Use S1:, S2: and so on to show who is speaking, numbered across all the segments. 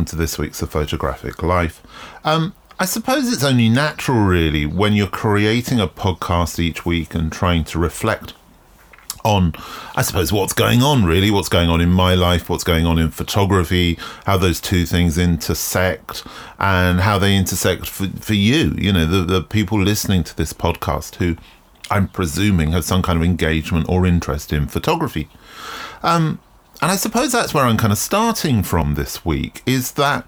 S1: Welcome to this week's A Photographic Life. Um, I suppose it's only natural, really, when you're creating a podcast each week and trying to reflect on, I suppose, what's going on, really, what's going on in my life, what's going on in photography, how those two things intersect, and how they intersect for, for you, you know, the, the people listening to this podcast who I'm presuming have some kind of engagement or interest in photography. Um, and I suppose that's where I'm kind of starting from this week is that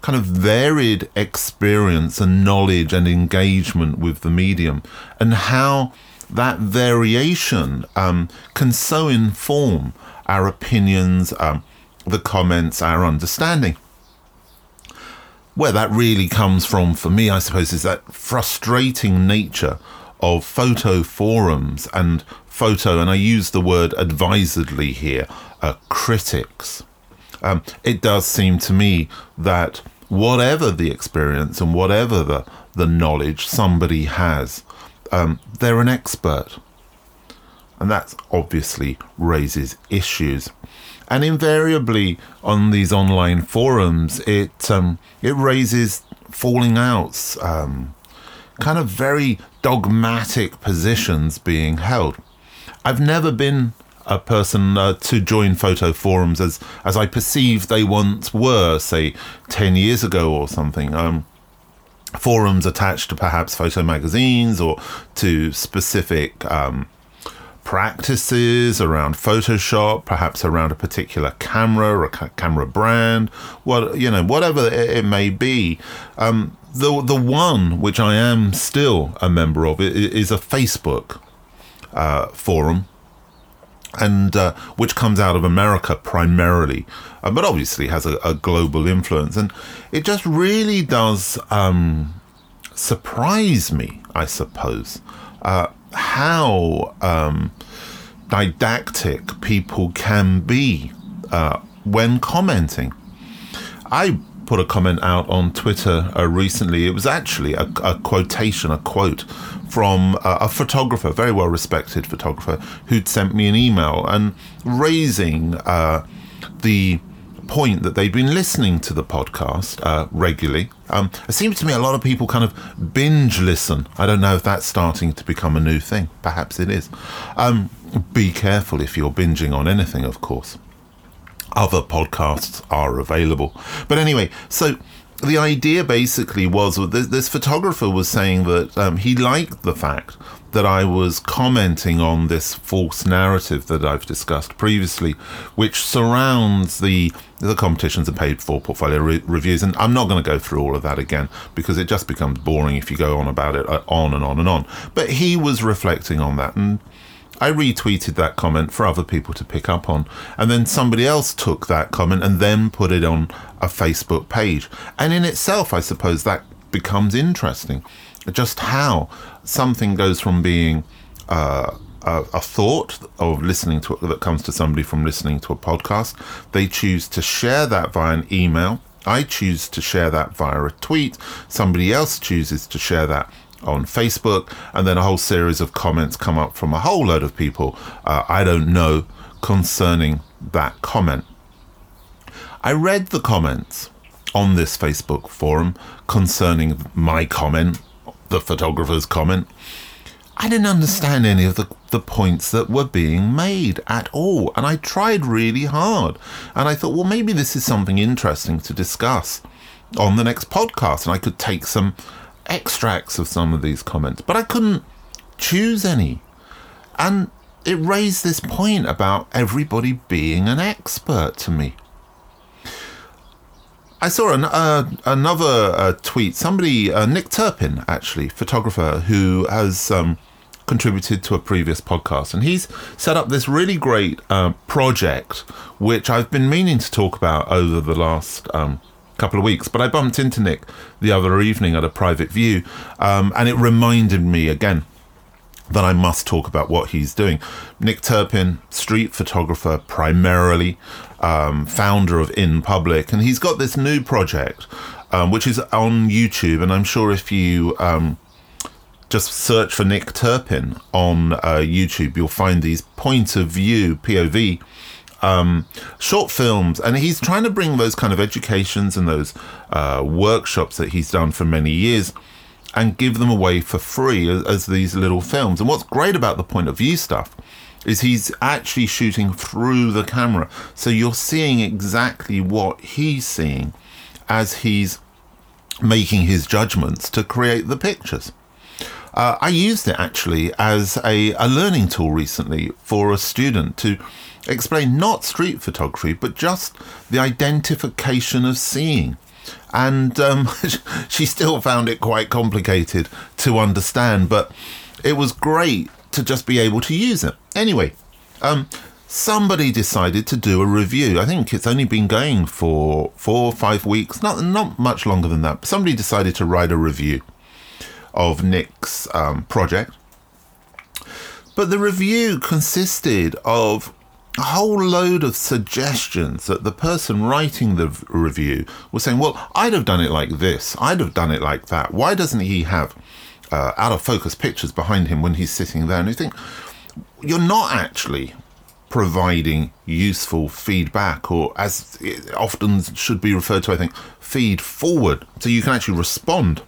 S1: kind of varied experience and knowledge and engagement with the medium and how that variation um, can so inform our opinions, um, the comments, our understanding. Where that really comes from for me, I suppose, is that frustrating nature of photo forums and photo, and I use the word advisedly here, uh, critics. Um, it does seem to me that whatever the experience and whatever the, the knowledge somebody has, um, they're an expert. And that obviously raises issues. And invariably on these online forums, it um, it raises falling outs, um, kind of very dogmatic positions being held. I've never been a person uh, to join photo forums as as I perceive they once were, say ten years ago or something. Um, forums attached to perhaps photo magazines or to specific um, practices around Photoshop, perhaps around a particular camera or ca- camera brand, what you know, whatever it, it may be. Um, the the one which I am still a member of is a Facebook uh, forum and uh, which comes out of America primarily, uh, but obviously has a, a, global influence. And it just really does um, surprise me, I suppose, uh, how um, didactic people can be uh, when commenting. I put a comment out on Twitter uh, recently. It was actually a, a quotation, a quote from a, a photographer, very well respected photographer, who'd sent me an email and raising uh, the point that they'd been listening to the podcast uh, regularly. Um, it seems to me a lot of people kind of binge listen. I don't know if that's starting to become a new thing. Perhaps it is. Um, be careful if you're binging on anything, of course. Other podcasts are available. But anyway, so the idea basically was this, this photographer was saying that um, he liked the fact that I was commenting on this false narrative that I've discussed previously, which surrounds the the competitions and paid for portfolio re- reviews. And I'm not going to go through all of that again because it just becomes boring if you go on about it uh, on and on and on. But he was reflecting on that and I retweeted that comment for other people to pick up on. And then somebody else took that comment and then put it on a Facebook page. And in itself, I suppose that becomes interesting. Just how something goes from being uh, a, a, thought of listening to that comes to somebody from listening to a podcast. They choose to share that via an email. I choose to share that via a tweet. Somebody else chooses to share that on Facebook, and then a whole series of comments come up from a whole load of people uh, I don't know concerning that comment. I read the comments on this Facebook forum concerning my comment, the photographer's comment. I didn't understand any of the, the points that were being made at all. And I tried really hard. And I thought, well, maybe this is something interesting to discuss on the next podcast. And I could take some extracts of some of these comments, but I couldn't choose any. And it raised this point about everybody being an expert to me. I saw an, uh, another uh, tweet. Somebody, uh, Nick Turpin, actually, photographer, who has um, contributed to a previous podcast, and he's set up this really great uh, project, which I've been meaning to talk about over the last um, couple of weeks. But I bumped into Nick the other evening at a private view, um, and it reminded me again that I must talk about what he's doing. Nick Turpin, street photographer primarily, um, founder of In Public, and he's got this new project um, which is on YouTube. And I'm sure if you um, just search for Nick Turpin on uh, YouTube, you'll find these point of view POV um, short films, and he's trying to bring those kind of educations and those uh, workshops that he's done for many years and give them away for free as, as these little films. And what's great about the point of view stuff is he's actually shooting through the camera. So you're seeing exactly what he's seeing as he's making his judgments to create the pictures. Uh, I used it actually as a, a learning tool recently for a student to explain not street photography, but just the identification of seeing. And um, she still found it quite complicated to understand, but it was great to just be able to use it. Anyway, um, somebody decided to do a review. I think it's only been going for four or five weeks, not not much longer than that. Somebody decided to write a review of Nick's um, project, but the review consisted of a whole load of suggestions that the person writing the review was saying, "Well, I'd have done it like this. I'd have done it like that. Why doesn't he have uh, out of focus pictures behind him when he's sitting there?" And you think you're not actually providing useful feedback, or as it often should be referred to, I think, feed forward, so you can actually respond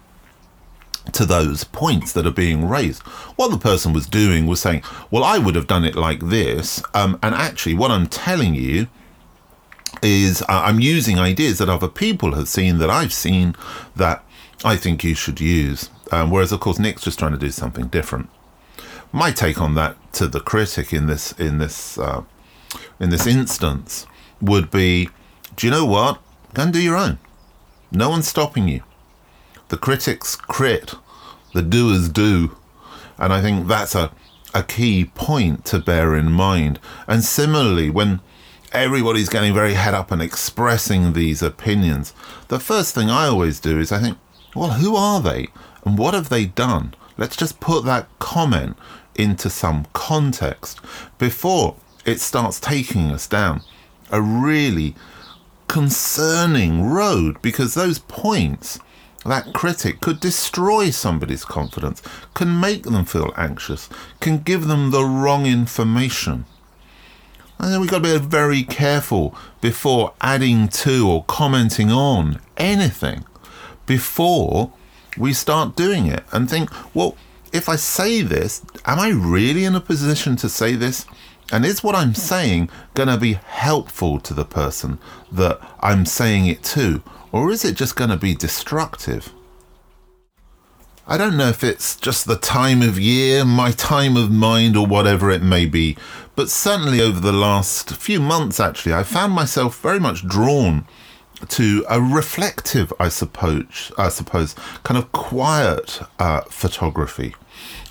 S1: to those points that are being raised. What the person was doing was saying, Well, I would have done it like this. Um, and actually, what I'm telling you is uh, I'm using ideas that other people have seen, that I've seen, that I think you should use. Um, whereas, of course, Nick's just trying to do something different. My take on that to the critic in this in this uh, in this instance would be, do you know what? Go and do your own. No one's stopping you the critics crit, the doers do. And I think that's a, a key point to bear in mind. And similarly, when everybody's getting very head up and expressing these opinions, the first thing I always do is I think, well, who are they? And what have they done? Let's just put that comment into some context before it starts taking us down a really concerning road because those points that critic could destroy somebody's confidence, can make them feel anxious, can give them the wrong information. And then we've got to be very careful before adding to or commenting on anything before we start doing it and think, well, if I say this, am I really in a position to say this? And is what I'm saying going to be helpful to the person that I'm saying it to? Or is it just going to be destructive? I don't know if it's just the time of year, my time of mind, or whatever it may be, but certainly over the last few months, actually, I found myself very much drawn to a reflective, I suppose, I suppose, kind of quiet uh, photography.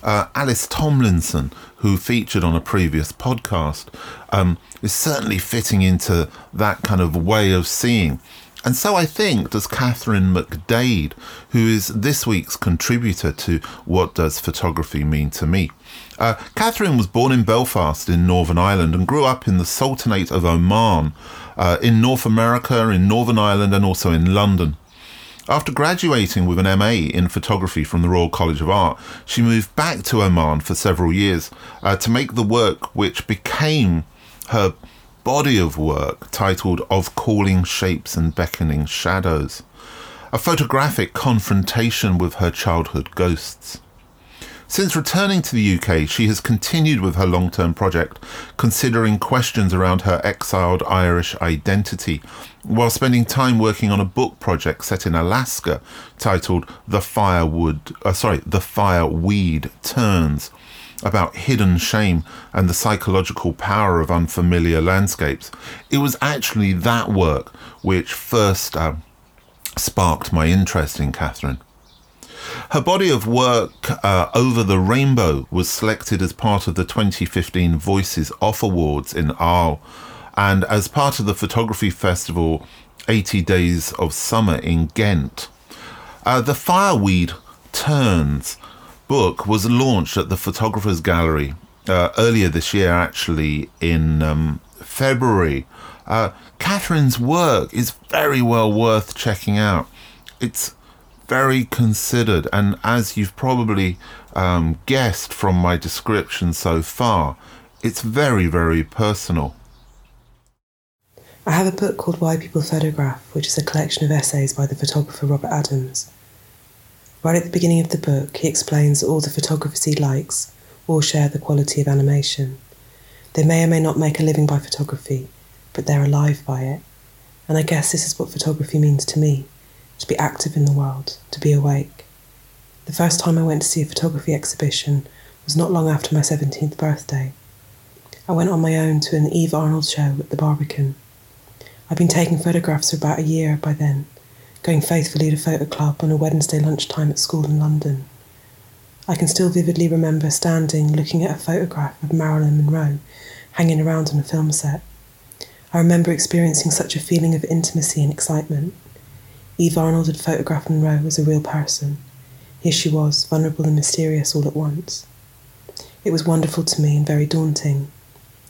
S1: Uh, Alice Tomlinson, who featured on a previous podcast, um, is certainly fitting into that kind of way of seeing. And so I think does Katharine MacDaid, who is this week's contributor to What Does Photography Mean to Me? Uh, Katharine was born in Belfast in Northern Ireland and grew up in the Sultanate of Oman, uh, in North America, in Northern Ireland, and also in London. After graduating with an MA in photography from the Royal College of Art, she moved back to Oman for several years uh, to make the work which became her body of work titled Of Calling Shapes and Beckoning Shadows, a photographic confrontation with her childhood ghosts. Since returning to the UK, she has continued with her long term project, considering questions around her exiled Irish identity, while spending time working on a book project set in Alaska titled The Firewood, uh, sorry, The Fireweed Turns, about hidden shame and the psychological power of unfamiliar landscapes. It was actually that work which first uh, sparked my interest in Katharine. Her body of work, uh, Over the Rainbow, was selected as part of the 2015 Voices Off Awards in Arles and as part of the photography festival 80 Days of Summer in Ghent. Uh, the Fireweed Turns book was launched at the Photographers Gallery uh, earlier this year, actually, in um, February. Uh, Katharine's work is very well worth checking out. It's very considered, and as you've probably um, guessed from my description so far, it's very, very personal.
S2: I have a book called Why People Photograph, which is a collection of essays by the photographer Robert Adams. Right at the beginning of the book, he explains that all the photographers he likes all share the quality of animation. They may or may not make a living by photography, but they're alive by it. And I guess this is what photography means to me to be active in the world, to be awake. The first time I went to see a photography exhibition was not long after my 17th birthday. I went on my own to an Eve Arnold show at the Barbican. I'd been taking photographs for about a year by then, going faithfully to photo club on a Wednesday lunchtime at school in London. I can still vividly remember standing looking at a photograph of Marilyn Monroe hanging around on a film set. I remember experiencing such a feeling of intimacy and excitement. Eve Arnold had photographed Monroe as a real person. Here she was, vulnerable and mysterious all at once. It was wonderful to me and very daunting.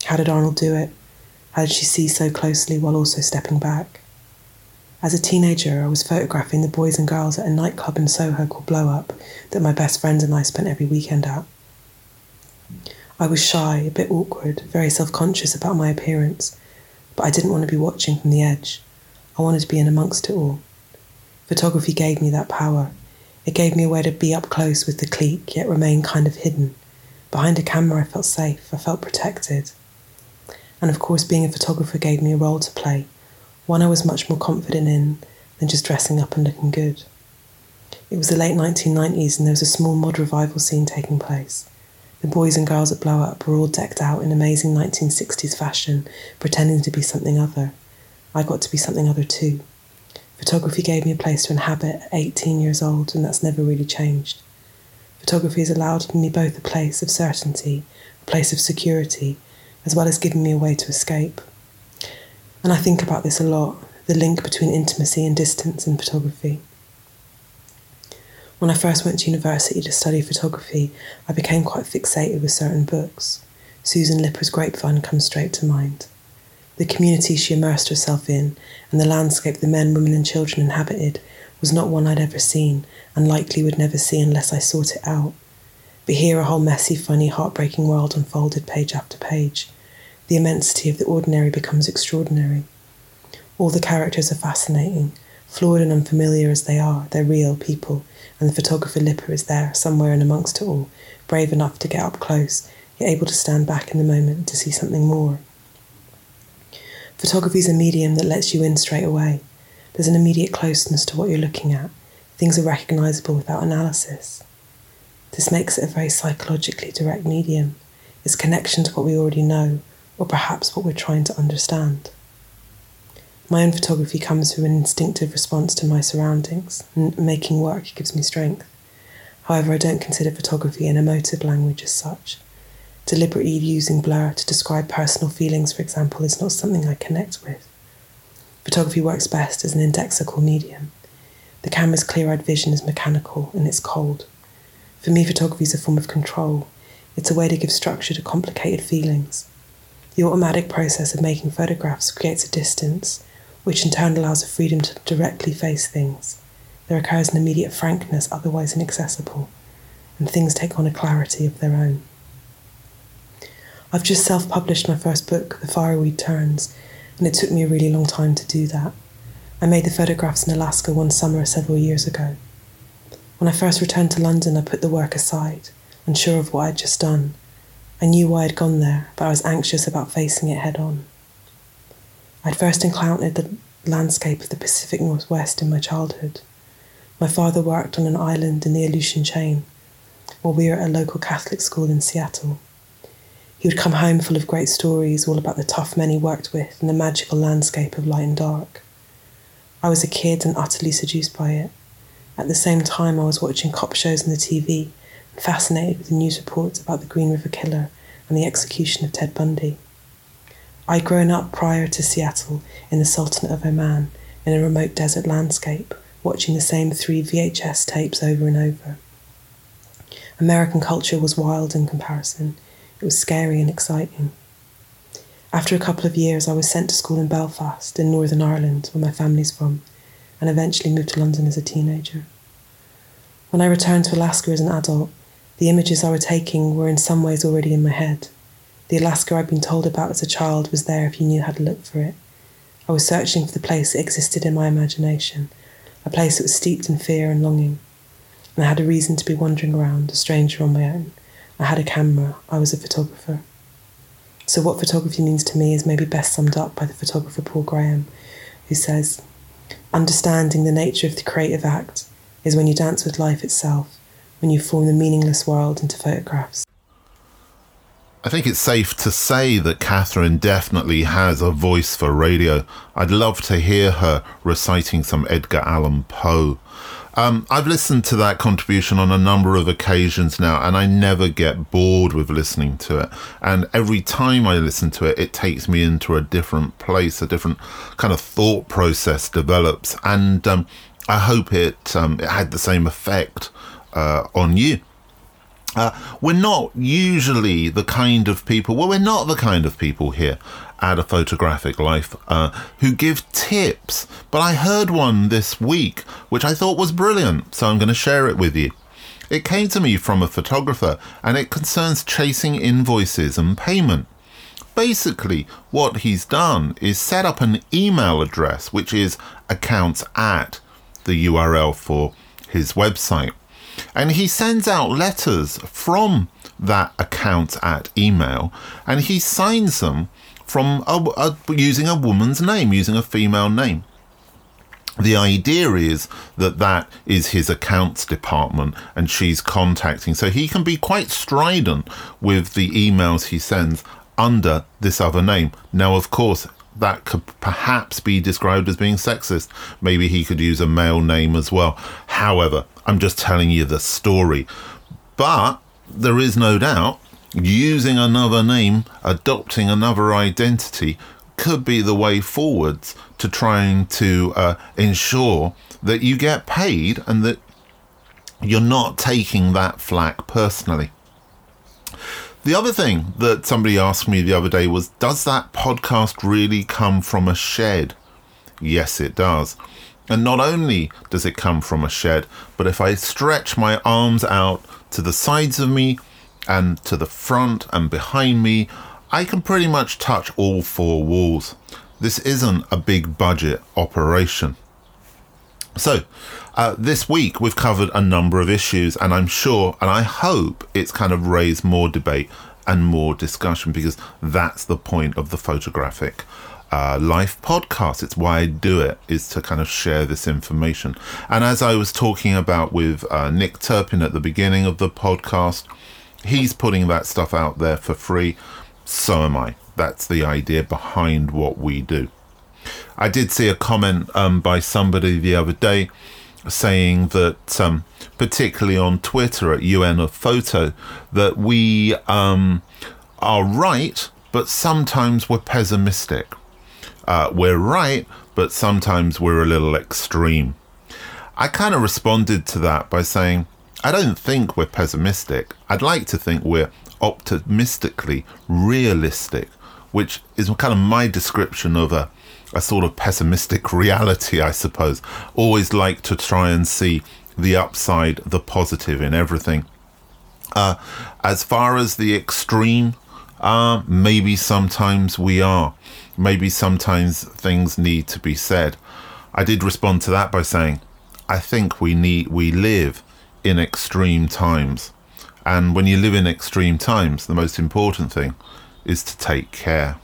S2: How did Arnold do it? How did she see so closely while also stepping back? As a teenager, I was photographing the boys and girls at a nightclub in Soho called Blow Up that my best friends and I spent every weekend at. I was shy, a bit awkward, very self conscious about my appearance, but I didn't want to be watching from the edge. I wanted to be in amongst it all. Photography gave me that power. It gave me a way to be up close with the clique, yet remain kind of hidden. Behind a camera, I felt safe, I felt protected. And of course, being a photographer gave me a role to play, one I was much more confident in than just dressing up and looking good. It was the late 1990s and there was a small mod revival scene taking place. The boys and girls at Blow Up were all decked out in amazing 1960s fashion, pretending to be something other. I got to be something other too. Photography gave me a place to inhabit at 18 years old, and that's never really changed. Photography has allowed me both a place of certainty, a place of security, as well as giving me a way to escape. And I think about this a lot the link between intimacy and distance in photography. When I first went to university to study photography, I became quite fixated with certain books. Susan Lipper's Grapevine comes straight to mind. The community she immersed herself in and the landscape the men, women, and children inhabited was not one I'd ever seen and likely would never see unless I sought it out. But here a whole messy, funny, heartbreaking world unfolded page after page, the immensity of the ordinary becomes extraordinary. All the characters are fascinating, flawed and unfamiliar as they are, they're real people, and the photographer Lipper is there, somewhere in amongst it all, brave enough to get up close, yet able to stand back in the moment to see something more. Photography is a medium that lets you in straight away. There's an immediate closeness to what you're looking at. Things are recognizable without analysis. This makes it a very psychologically direct medium. It's connection to what we already know, or perhaps what we're trying to understand. My own photography comes from an instinctive response to my surroundings, and making work gives me strength. However, I don't consider photography an emotive language as such. Deliberately using blur to describe personal feelings, for example, is not something I connect with. Photography works best as an indexical medium. The camera's clear eyed vision is mechanical and it's cold. For me, photography is a form of control. It's a way to give structure to complicated feelings. The automatic process of making photographs creates a distance, which in turn allows a freedom to directly face things. There occurs an immediate frankness otherwise inaccessible, and things take on a clarity of their own. I've just self published my first book, The Fireweed Turns, and it took me a really long time to do that. I made the photographs in Alaska one summer several years ago. When I first returned to London, I put the work aside, unsure of what I'd just done I knew why I'd gone there, but I was anxious about facing it head on. I'd first encountered the landscape of the Pacific Northwest in my childhood. My father worked on an island in the Aleutian chain, while we were at a local Catholic school in Seattle. He would come home full of great stories all about the tough men he worked with and the magical landscape of light and dark. I was a kid and utterly seduced by it. At the same time, I was watching cop shows on the TV and fascinated with the news reports about the Green River Killer and the execution of Ted Bundy. I'd grown up prior to Seattle in the Sultanate of Oman in a remote desert landscape, watching the same three VHS tapes over and over. American culture was wild in comparison. It was scary and exciting. After a couple of years, I was sent to school in Belfast, in Northern Ireland, where my family's from, and eventually moved to London as a teenager. When I returned to Alaska as an adult, the images I were taking were in some ways already in my head. The Alaska I'd been told about as a child was there if you knew how to look for it. I was searching for the place that existed in my imagination, a place that was steeped in fear and longing. And I had a reason to be wandering around, a stranger on my own. I had a camera, I was a photographer. So, what photography means to me is maybe best summed up by the photographer Paul Graham, who says, Understanding the nature of the creative act is when you dance with life itself, when you form the meaningless world into photographs.
S1: I think it's safe to say that Katharine definitely has a voice for radio. I'd love to hear her reciting some Edgar Allan Poe. Um, I've listened to that contribution on a number of occasions now, and I never get bored with listening to it. And every time I listen to it, it takes me into a different place, a different kind of thought process develops. And um, I hope it, um, it had the same effect uh, on you. Uh, we're not usually the kind of people, well, we're not the kind of people here at a photographic life uh, who give tips, but I heard one this week which I thought was brilliant, so I'm going to share it with you. It came to me from a photographer and it concerns chasing invoices and payment. Basically, what he's done is set up an email address which is accounts at the URL for his website. And he sends out letters from that account at email and he signs them from a, a, using a woman's name, using a female name. The idea is that that is his accounts department and she's contacting. So he can be quite strident with the emails he sends under this other name. Now, of course, that could perhaps be described as being sexist. Maybe he could use a male name as well. However, I'm just telling you the story. But there is no doubt using another name, adopting another identity could be the way forwards to trying to uh, ensure that you get paid and that you're not taking that flack personally. The other thing that somebody asked me the other day was Does that podcast really come from a shed? Yes, it does. And not only does it come from a shed, but if I stretch my arms out to the sides of me and to the front and behind me, I can pretty much touch all four walls. This isn't a big budget operation. So, uh, this week we've covered a number of issues, and I'm sure and I hope it's kind of raised more debate and more discussion because that's the point of the photographic uh, life podcast. It's why I do it, is to kind of share this information. And as I was talking about with uh, Nick Turpin at the beginning of the podcast, he's putting that stuff out there for free. So am I. That's the idea behind what we do. I did see a comment um, by somebody the other day saying that, um, particularly on Twitter at UN of Photo, that we um, are right, but sometimes we're pessimistic. Uh, we're right, but sometimes we're a little extreme. I kind of responded to that by saying, I don't think we're pessimistic. I'd like to think we're optimistically realistic, which is kind of my description of a, a sort of pessimistic reality, I suppose. Always like to try and see the upside, the positive in everything. Uh, as far as the extreme, uh, maybe sometimes we are. Maybe sometimes things need to be said. I did respond to that by saying, I think we need we live in extreme times. And when you live in extreme times, the most important thing is to take care.